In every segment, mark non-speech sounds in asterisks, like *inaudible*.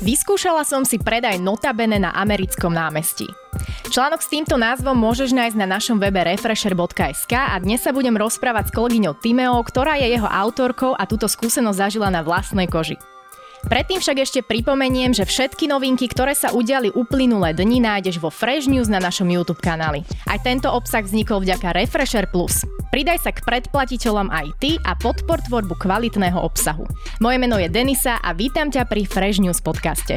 Vyskúšala som si predaj notabene na americkom námestí. Článok s týmto názvom môžeš nájsť na našom webe refresher.sk a dnes sa budem rozprávať s kolegyňou Timeou, ktorá je jeho autorkou a túto skúsenosť zažila na vlastnej koži. Predtým však ešte pripomeniem, že všetky novinky, ktoré sa udiali uplynulé dni, nájdeš vo Fresh News na našom YouTube kanáli. Aj tento obsah vznikol vďaka Refresher Plus. Pridaj sa k predplatiteľom aj ty a podpor tvorbu kvalitného obsahu. Moje meno je Denisa a vítam ťa pri Fresh News podcaste.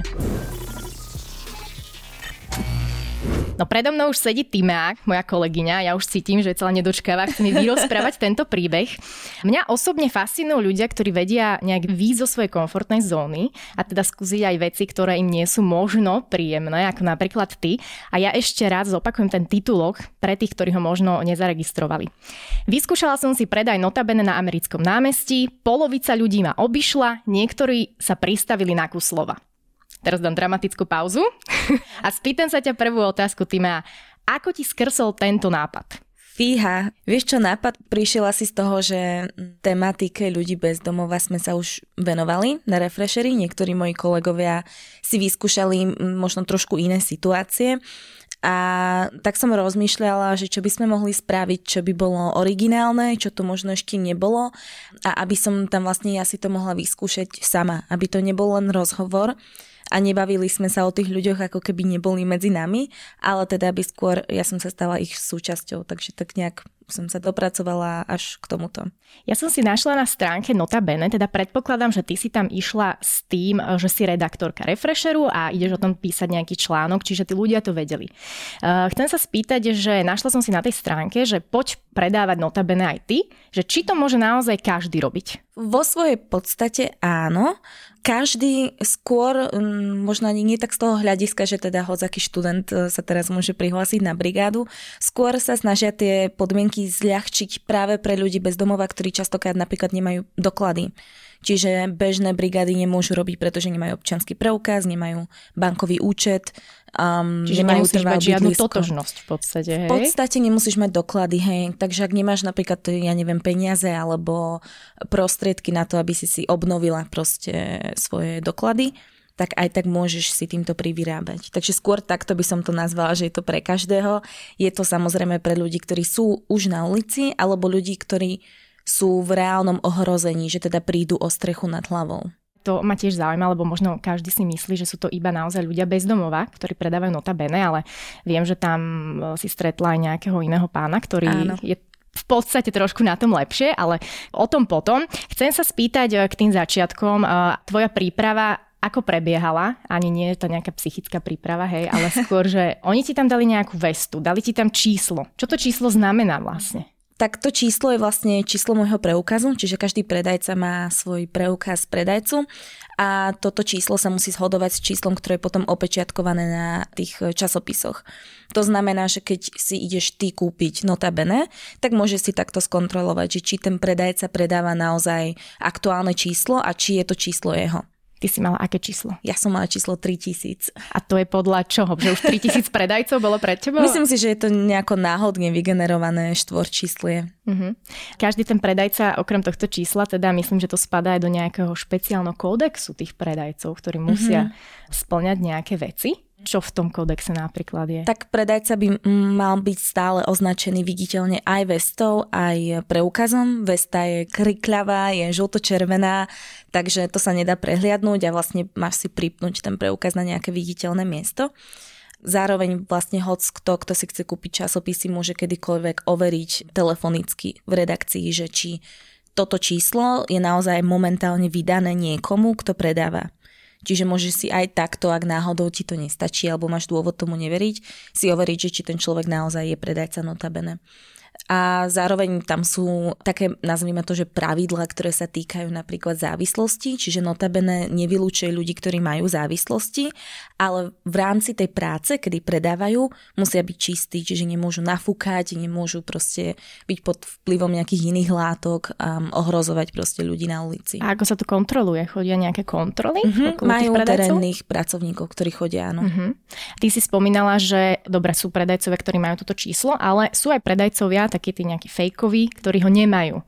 No predo mnou už sedí Timák, moja kolegyňa, ja už cítim, že celá nedočkáva, chce mi vyrozprávať tento príbeh. Mňa osobne fascinujú ľudia, ktorí vedia nejak výjsť zo svojej komfortnej zóny a teda skúsiť aj veci, ktoré im nie sú možno príjemné, ako napríklad ty. A ja ešte raz zopakujem ten titulok pre tých, ktorí ho možno nezaregistrovali. Vyskúšala som si predaj notabene na americkom námestí, polovica ľudí ma obišla, niektorí sa pristavili na kus slova. Teraz dám dramatickú pauzu a spýtam sa ťa prvú otázku, Týma. Ako ti skrsol tento nápad? Fíha, vieš čo, nápad prišiel asi z toho, že tematike ľudí bez domova sme sa už venovali na refreshery. Niektorí moji kolegovia si vyskúšali možno trošku iné situácie. A tak som rozmýšľala, že čo by sme mohli spraviť, čo by bolo originálne, čo to možno ešte nebolo a aby som tam vlastne ja si to mohla vyskúšať sama, aby to nebol len rozhovor, a nebavili sme sa o tých ľuďoch, ako keby neboli medzi nami, ale teda by skôr ja som sa stala ich súčasťou, takže tak nejak som sa dopracovala až k tomuto. Ja som si našla na stránke Notabene, teda predpokladám, že ty si tam išla s tým, že si redaktorka Refresheru a ideš o tom písať nejaký článok, čiže tí ľudia to vedeli. Uh, chcem sa spýtať, že našla som si na tej stránke, že poď predávať Notabene aj ty, že či to môže naozaj každý robiť? Vo svojej podstate áno, každý skôr, mm, možno ani nie tak z toho hľadiska, že teda hodzaký študent e, sa teraz môže prihlásiť na brigádu, skôr sa snažia tie podmienky zľahčiť práve pre ľudí bez domova, ktorí častokrát napríklad nemajú doklady. Čiže bežné brigády nemôžu robiť, pretože nemajú občanský preukaz, nemajú bankový účet. Um, Čiže nemusíš mať žiadnu totožnosť v podstate, hej? V podstate nemusíš mať doklady, hej. Takže ak nemáš napríklad, ja neviem, peniaze alebo prostriedky na to, aby si si obnovila proste svoje doklady, tak aj tak môžeš si týmto privyrábať. Takže skôr takto by som to nazvala, že je to pre každého. Je to samozrejme pre ľudí, ktorí sú už na ulici, alebo ľudí, ktorí sú v reálnom ohrození, že teda prídu o strechu nad hlavou. To ma tiež zaujíma, lebo možno každý si myslí, že sú to iba naozaj ľudia bez domova, ktorí predávajú notabene, ale viem, že tam e, si stretla aj nejakého iného pána, ktorý Áno. je v podstate trošku na tom lepšie, ale o tom potom. Chcem sa spýtať e, k tým začiatkom. E, tvoja príprava ako prebiehala, ani nie je to nejaká psychická príprava, hej, ale *laughs* skôr, že oni ti tam dali nejakú vestu, dali ti tam číslo. Čo to číslo znamená vlastne? Tak to číslo je vlastne číslo môjho preukazu, čiže každý predajca má svoj preukaz predajcu a toto číslo sa musí zhodovať s číslom, ktoré je potom opečiatkované na tých časopisoch. To znamená, že keď si ideš ty kúpiť notabene, tak môžeš si takto skontrolovať, že či ten predajca predáva naozaj aktuálne číslo a či je to číslo jeho. Ty si mala aké číslo? Ja som mala číslo 3000. A to je podľa čoho? Že už 3000 predajcov bolo pred tebou? Myslím si, že je to nejako náhodne vygenerované štvorčíslie. Uh-huh. Každý ten predajca, okrem tohto čísla, teda myslím, že to spadá aj do nejakého špeciálneho kódexu tých predajcov, ktorí musia uh-huh. splňať nejaké veci. Čo v tom kódexe napríklad je? Tak predajca by mal byť stále označený viditeľne aj vestou, aj preukazom. Vesta je krikľavá, je žlto-červená, takže to sa nedá prehliadnúť a vlastne máš si pripnúť ten preukaz na nejaké viditeľné miesto. Zároveň vlastne hoc kto, kto si chce kúpiť časopisy, môže kedykoľvek overiť telefonicky v redakcii, že či toto číslo je naozaj momentálne vydané niekomu, kto predáva. Čiže môžeš si aj takto, ak náhodou ti to nestačí alebo máš dôvod tomu neveriť, si overiť, že či ten človek naozaj je predajca notabene a zároveň tam sú také, nazvime to, že pravidla, ktoré sa týkajú napríklad závislosti, čiže notabene nevylúčuje ľudí, ktorí majú závislosti, ale v rámci tej práce, kedy predávajú, musia byť čistí, čiže nemôžu nafúkať, nemôžu proste byť pod vplyvom nejakých iných látok a ohrozovať proste ľudí na ulici. A ako sa to kontroluje? Chodia nejaké kontroly? Uh-huh, majú terénnych pracovníkov, ktorí chodia, áno. Uh-huh. Ty si spomínala, že dobre, sú predajcovia, ktorí majú toto číslo, ale sú aj predajcovia, ľudia, takí tí nejakí fejkoví, ktorí ho nemajú.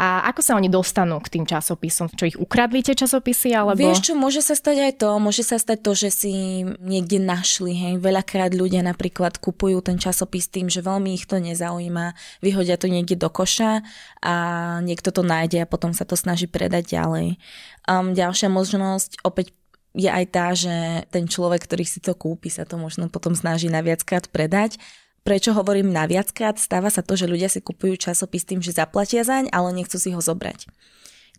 A ako sa oni dostanú k tým časopisom? Čo ich ukradli tie časopisy? Alebo... Vieš čo, môže sa stať aj to, môže sa stať to, že si niekde našli, hej, veľakrát ľudia napríklad kupujú ten časopis tým, že veľmi ich to nezaujíma, vyhodia to niekde do koša a niekto to nájde a potom sa to snaží predať ďalej. Um, ďalšia možnosť, opäť je aj tá, že ten človek, ktorý si to kúpi, sa to možno potom snaží na predať. Prečo hovorím na viackrát? Stáva sa to, že ľudia si kupujú časopis tým, že zaplatia zaň, ale nechcú si ho zobrať.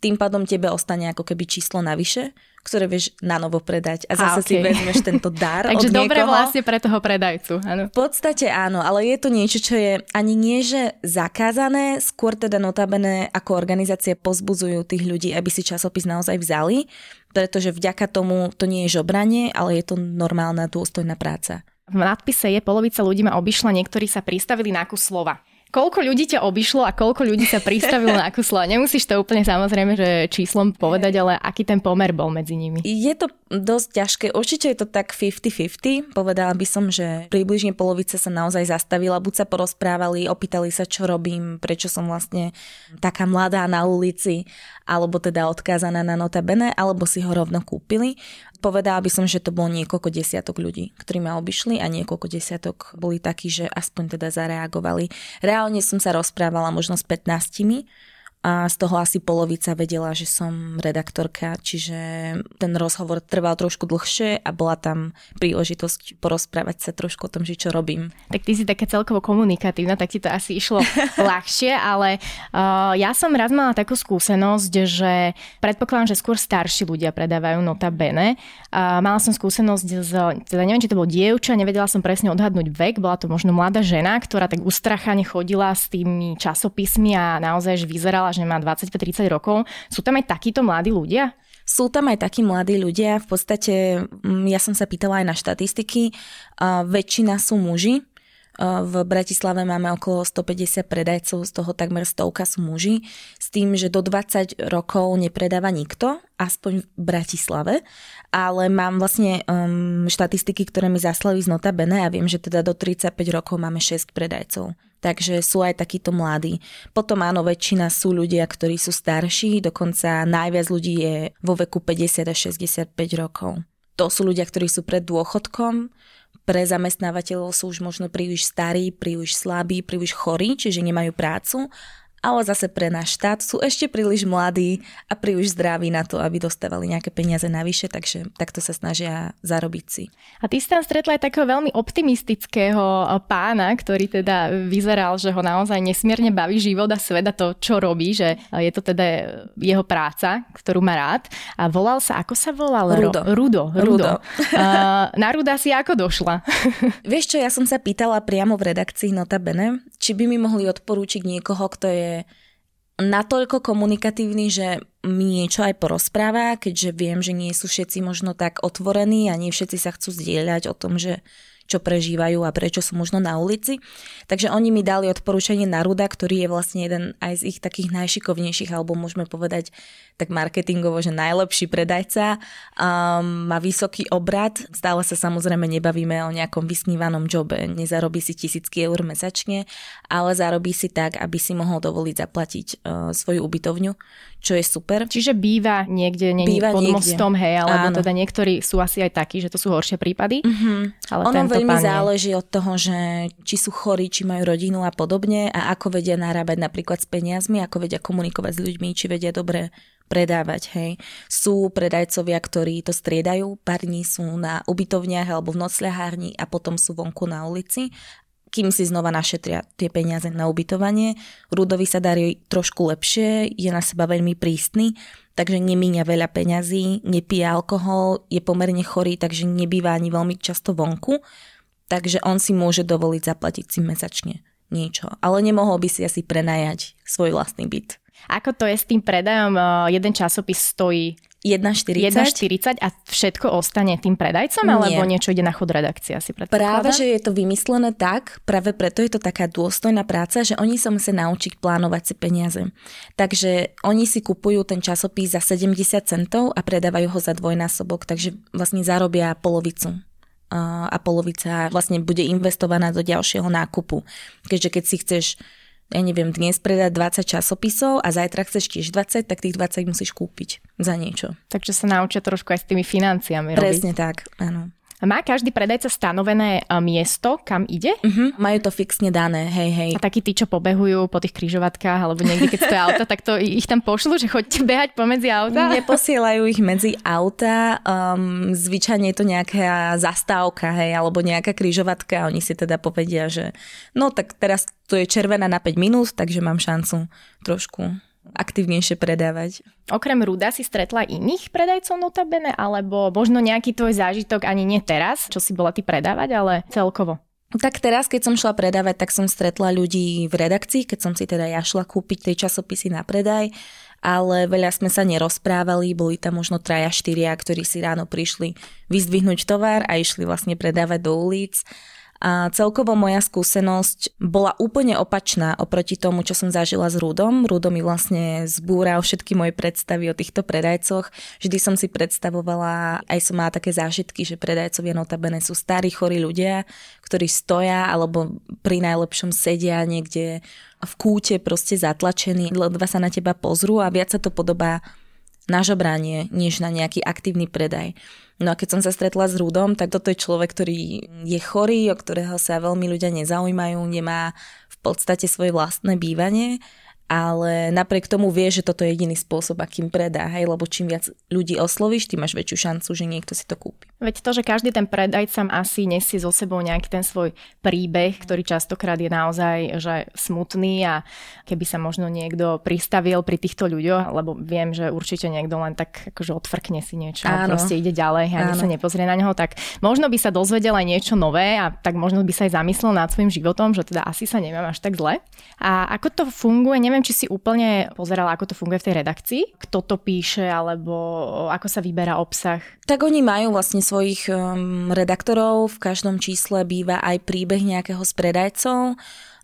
Tým pádom tebe ostane ako keby číslo navyše, ktoré vieš na novo predať a zase a, okay. si vezmeš tento dar *laughs* Takže od dobre vlastne pre toho predajcu. Áno. V podstate áno, ale je to niečo, čo je ani nie, že zakázané, skôr teda notabene ako organizácie pozbudzujú tých ľudí, aby si časopis naozaj vzali, pretože vďaka tomu to nie je žobranie, ale je to normálna dôstojná práca. V nadpise je polovica ľudí ma obišla, niektorí sa pristavili na kus slova koľko ľudí ťa obišlo a koľko ľudí sa pristavilo na kuslo. Nemusíš to úplne samozrejme, že číslom povedať, ale aký ten pomer bol medzi nimi? Je to dosť ťažké. Určite je to tak 50-50. Povedala by som, že približne polovica sa naozaj zastavila. Buď sa porozprávali, opýtali sa, čo robím, prečo som vlastne taká mladá na ulici, alebo teda odkázaná na notabene, alebo si ho rovno kúpili. Povedala by som, že to bolo niekoľko desiatok ľudí, ktorí ma obišli a niekoľko desiatok boli takí, že aspoň teda zareagovali. Reálne som sa rozprávala možno s 15 a z toho asi polovica vedela, že som redaktorka, čiže ten rozhovor trval trošku dlhšie a bola tam príležitosť porozprávať sa trošku o tom, že čo robím. Tak ty si taká celkovo komunikatívna, tak ti to asi išlo *laughs* ľahšie, ale uh, ja som raz mala takú skúsenosť, že predpokladám, že skôr starší ľudia predávajú nota bene. Uh, mala som skúsenosť z, teda neviem, či to bolo dievča, nevedela som presne odhadnúť vek, bola to možno mladá žena, ktorá tak ustrachane chodila s tými časopismi a naozaj že vyzerala že má 25-30 rokov. Sú tam aj takíto mladí ľudia? Sú tam aj takí mladí ľudia. V podstate mm, ja som sa pýtala aj na štatistiky. Väčšina sú muži, v Bratislave máme okolo 150 predajcov, z toho takmer stovka sú muži, s tým, že do 20 rokov nepredáva nikto, aspoň v Bratislave, ale mám vlastne um, štatistiky, ktoré mi zaslali z Notabene a viem, že teda do 35 rokov máme 6 predajcov. Takže sú aj takíto mladí. Potom áno, väčšina sú ľudia, ktorí sú starší, dokonca najviac ľudí je vo veku 50 až 65 rokov. To sú ľudia, ktorí sú pred dôchodkom, pre zamestnávateľov sú už možno príliš starí, príliš slabí, príliš chorí, čiže nemajú prácu ale zase pre náš štát sú ešte príliš mladí a príliš zdraví na to, aby dostávali nejaké peniaze navyše, takže takto sa snažia zarobiť si. A ty si tam stretla aj takého veľmi optimistického pána, ktorý teda vyzeral, že ho naozaj nesmierne baví život a svet a to, čo robí, že je to teda jeho práca, ktorú má rád. A volal sa, ako sa volal? Rudo. Rudo. Rudo. Rudo. Uh, na Ruda si ako došla? Vieš čo, ja som sa pýtala priamo v redakcii Notabene, či by mi mohli odporúčiť niekoho, kto je natoľko komunikatívny, že mi niečo aj porozpráva, keďže viem, že nie sú všetci možno tak otvorení a nie všetci sa chcú zdieľať o tom, že čo prežívajú a prečo sú možno na ulici. Takže oni mi dali odporúčanie Naruda, ktorý je vlastne jeden aj z ich takých najšikovnejších, alebo môžeme povedať tak marketingovo, že najlepší predajca. Um, má vysoký obrad, stále sa samozrejme nebavíme o nejakom vysnívanom jobe, nezarobí si tisícky eur mesačne, ale zarobí si tak, aby si mohol dovoliť zaplatiť uh, svoju ubytovňu, čo je super. Čiže býva niekde, nie býva pod niekde. mostom, hej, alebo Áno. teda niektorí sú asi aj takí, že to sú horšie prípady. Mm-hmm. Ale ono tento veľmi záleží od toho, že či sú chorí, či majú rodinu a podobne a ako vedia narábať napríklad s peniazmi, ako vedia komunikovať s ľuďmi, či vedia dobre predávať, hej. Sú predajcovia, ktorí to striedajú, pár dní sú na ubytovniach alebo v nocľahárni a potom sú vonku na ulici kým si znova našetria tie peniaze na ubytovanie. Rudovi sa darí trošku lepšie, je na seba veľmi prísny, takže nemíňa veľa peňazí, nepije alkohol, je pomerne chorý, takže nebýva ani veľmi často vonku takže on si môže dovoliť zaplatiť si mesačne niečo. Ale nemohol by si asi prenajať svoj vlastný byt. Ako to je s tým predajom? Jeden časopis stojí 1,40. 1,40 a všetko ostane tým predajcom, Nie. alebo niečo ide na chod redakcia si Práve, že je to vymyslené tak, práve preto je to taká dôstojná práca, že oni sa musia naučiť plánovať si peniaze. Takže oni si kupujú ten časopis za 70 centov a predávajú ho za dvojnásobok, takže vlastne zarobia polovicu a polovica vlastne bude investovaná do ďalšieho nákupu. Keďže keď si chceš ja neviem, dnes predať 20 časopisov a zajtra chceš tiež 20, tak tých 20 musíš kúpiť za niečo. Takže sa naučia trošku aj s tými financiami Presne robiť. tak, áno. Má každý predajca stanovené e, miesto, kam ide? Uh-huh, majú to fixne dané, hej, hej. A takí tí, čo pobehujú po tých kryžovatkách alebo niekde, keď stojí auta, tak to ich tam pošlu, že choďte behať pomedzi auta? Neposielajú ich medzi auta, um, zvyčajne je to nejaká zastávka, hej, alebo nejaká kryžovatka a oni si teda povedia, že no tak teraz to je červená na 5 minút, takže mám šancu trošku aktívnejšie predávať. Okrem Ruda si stretla iných predajcov notabene, alebo možno nejaký tvoj zážitok ani nie teraz, čo si bola ty predávať, ale celkovo? Tak teraz, keď som šla predávať, tak som stretla ľudí v redakcii, keď som si teda ja šla kúpiť tie časopisy na predaj, ale veľa sme sa nerozprávali, boli tam možno traja, štyria, ktorí si ráno prišli vyzdvihnúť tovar a išli vlastne predávať do ulic a celkovo moja skúsenosť bola úplne opačná oproti tomu, čo som zažila s Rudom. Rudo mi vlastne zbúral všetky moje predstavy o týchto predajcoch. Vždy som si predstavovala, aj som mala také zážitky, že predajcovia notabene sú starí, chorí ľudia, ktorí stoja alebo pri najlepšom sedia niekde v kúte proste zatlačení, ledva sa na teba pozrú a viac sa to podobá na žobranie, než na nejaký aktívny predaj. No a keď som sa stretla s Rudom, tak toto je človek, ktorý je chorý, o ktorého sa veľmi ľudia nezaujímajú, nemá v podstate svoje vlastné bývanie ale napriek tomu vie, že toto je jediný spôsob, akým predá, hej, lebo čím viac ľudí oslovíš, tým máš väčšiu šancu, že niekto si to kúpi. Veď to, že každý ten predajca asi nesie so sebou nejaký ten svoj príbeh, ktorý častokrát je naozaj že smutný a keby sa možno niekto pristavil pri týchto ľuďoch, lebo viem, že určite niekto len tak akože odfrkne si niečo Áno. a proste ide ďalej a ani sa nepozrie na neho, tak možno by sa dozvedel aj niečo nové a tak možno by sa aj zamyslel nad svojim životom, že teda asi sa nemám až tak zle. A ako to funguje, neviem, neviem, či si úplne pozerala, ako to funguje v tej redakcii. Kto to píše, alebo ako sa vyberá obsah? Tak oni majú vlastne svojich um, redaktorov. V každom čísle býva aj príbeh nejakého z predajcov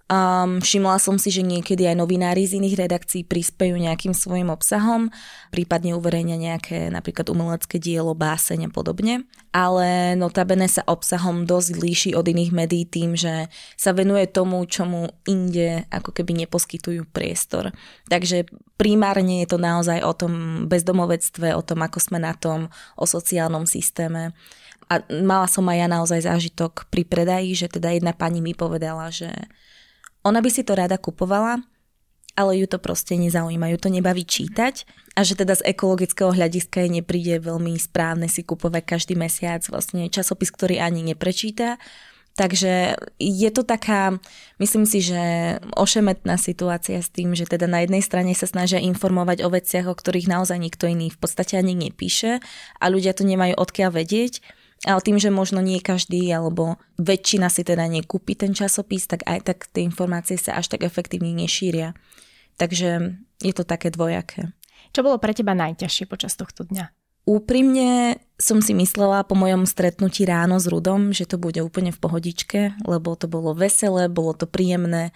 Um, všimla som si, že niekedy aj novinári z iných redakcií prispejú nejakým svojim obsahom, prípadne uverejňa nejaké napríklad umelecké dielo, báseň a podobne. Ale notabene sa obsahom dosť líši od iných médií tým, že sa venuje tomu, čomu inde ako keby neposkytujú priestor. Takže primárne je to naozaj o tom bezdomovectve, o tom, ako sme na tom, o sociálnom systéme. A mala som aj ja naozaj zážitok pri predaji, že teda jedna pani mi povedala, že ona by si to rada kupovala, ale ju to proste nezaujíma, ju to nebaví čítať a že teda z ekologického hľadiska jej nepríde veľmi správne si kupovať každý mesiac vlastne časopis, ktorý ani neprečíta. Takže je to taká, myslím si, že ošemetná situácia s tým, že teda na jednej strane sa snažia informovať o veciach, o ktorých naozaj nikto iný v podstate ani nepíše a ľudia to nemajú odkiaľ vedieť ale tým, že možno nie každý alebo väčšina si teda nekúpi ten časopis, tak aj tak tie informácie sa až tak efektívne nešíria. Takže je to také dvojaké. Čo bolo pre teba najťažšie počas tohto dňa? Úprimne som si myslela po mojom stretnutí ráno s Rudom, že to bude úplne v pohodičke, lebo to bolo veselé, bolo to príjemné.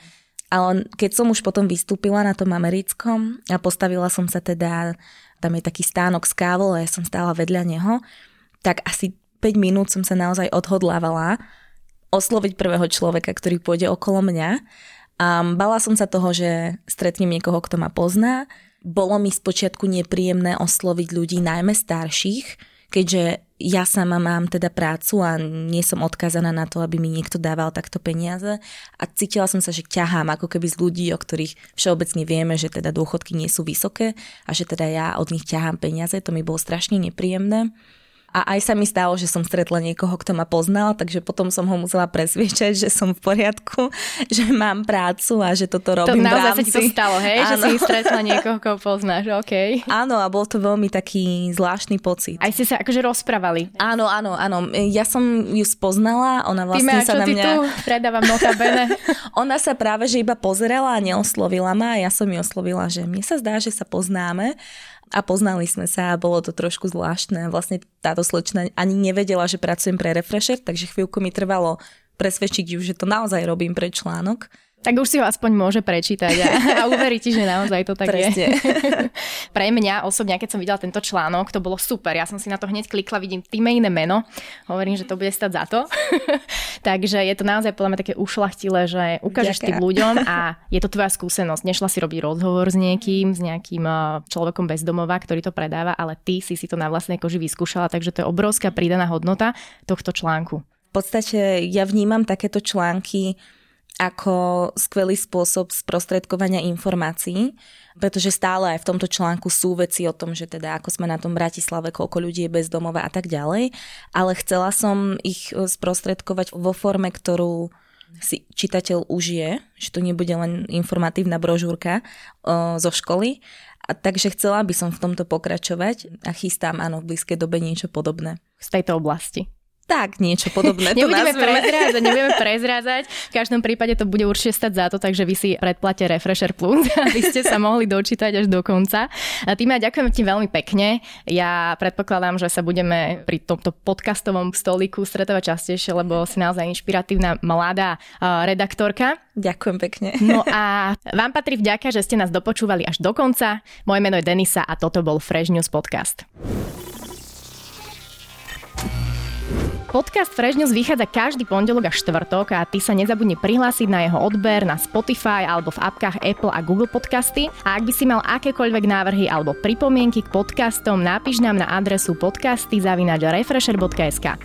Ale keď som už potom vystúpila na tom americkom a postavila som sa teda, tam je taký stánok s kávou a ja som stála vedľa neho, tak asi 5 minút som sa naozaj odhodlávala osloviť prvého človeka, ktorý pôjde okolo mňa. A bala som sa toho, že stretnem niekoho, kto ma pozná. Bolo mi spočiatku nepríjemné osloviť ľudí, najmä starších, keďže ja sama mám teda prácu a nie som odkázaná na to, aby mi niekto dával takto peniaze a cítila som sa, že ťahám ako keby z ľudí, o ktorých všeobecne vieme, že teda dôchodky nie sú vysoké a že teda ja od nich ťahám peniaze, to mi bolo strašne nepríjemné. A aj sa mi stalo, že som stretla niekoho, kto ma poznal, takže potom som ho musela presviečať, že som v poriadku, *laughs* že mám prácu a že toto robím to naozaj sa ti to stalo, hej? Áno. Že si stretla niekoho, koho poznáš, OK. *laughs* Áno, a bol to veľmi taký zvláštny pocit. Aj ste sa akože rozprávali. Áno, áno, áno. Ja som ju spoznala, ona vlastne Ty sa na mňa... tu predávam notabene. *laughs* ona sa práve, že iba pozerala a neoslovila ma a ja som ju oslovila, že mne sa zdá, že sa poznáme a poznali sme sa a bolo to trošku zvláštne. Vlastne táto slečna ani nevedela, že pracujem pre Refresher, takže chvíľku mi trvalo presvedčiť ju, že to naozaj robím pre článok. Tak už si ho aspoň môže prečítať a, *laughs* a uverí ti, že naozaj to tak Presne. je. *laughs* Pre mňa osobne, keď som videla tento článok, to bolo super. Ja som si na to hneď klikla, vidím tým iné meno. Hovorím, že to bude stať za to. *laughs* Takže je to naozaj podľa mňa také ušlachtilé, že ukážeš tým ľuďom a je to tvoja skúsenosť. Nešla si robiť rozhovor s niekým, s nejakým eh, človekom bezdomova, ktorý to predáva, ale ty si si to na vlastnej koži vyskúšala, takže to je obrovská pridaná hodnota tohto článku. V podstate ja vnímam takéto články ako skvelý spôsob sprostredkovania informácií, pretože stále aj v tomto článku sú veci o tom, že teda ako sme na tom Bratislave, koľko ľudí je bezdomové a tak ďalej, ale chcela som ich e, sprostredkovať vo forme, ktorú si čitateľ užije, že to nebude len informatívna brožúrka o, zo školy. A takže chcela by som v tomto pokračovať a chystám áno v blízkej dobe niečo podobné. Z tejto oblasti tak niečo podobné. nebudeme prezrázať, nebudeme prezrázať. V každom prípade to bude určite stať za to, takže vy si predplate Refresher Plus, *laughs* aby ste sa mohli dočítať až do konca. Tým ja ďakujem ti veľmi pekne. Ja predpokladám, že sa budeme pri tomto podcastovom stolíku stretávať častejšie, lebo si naozaj inšpiratívna mladá redaktorka. Ďakujem pekne. No a vám patrí vďaka, že ste nás dopočúvali až do konca. Moje meno je Denisa a toto bol Fresh News Podcast. Podcast Fresh News vychádza každý pondelok a štvrtok a ty sa nezabudni prihlásiť na jeho odber na Spotify alebo v apkách Apple a Google Podcasty. A ak by si mal akékoľvek návrhy alebo pripomienky k podcastom, napíš nám na adresu podcasty zavinač refresher.sk.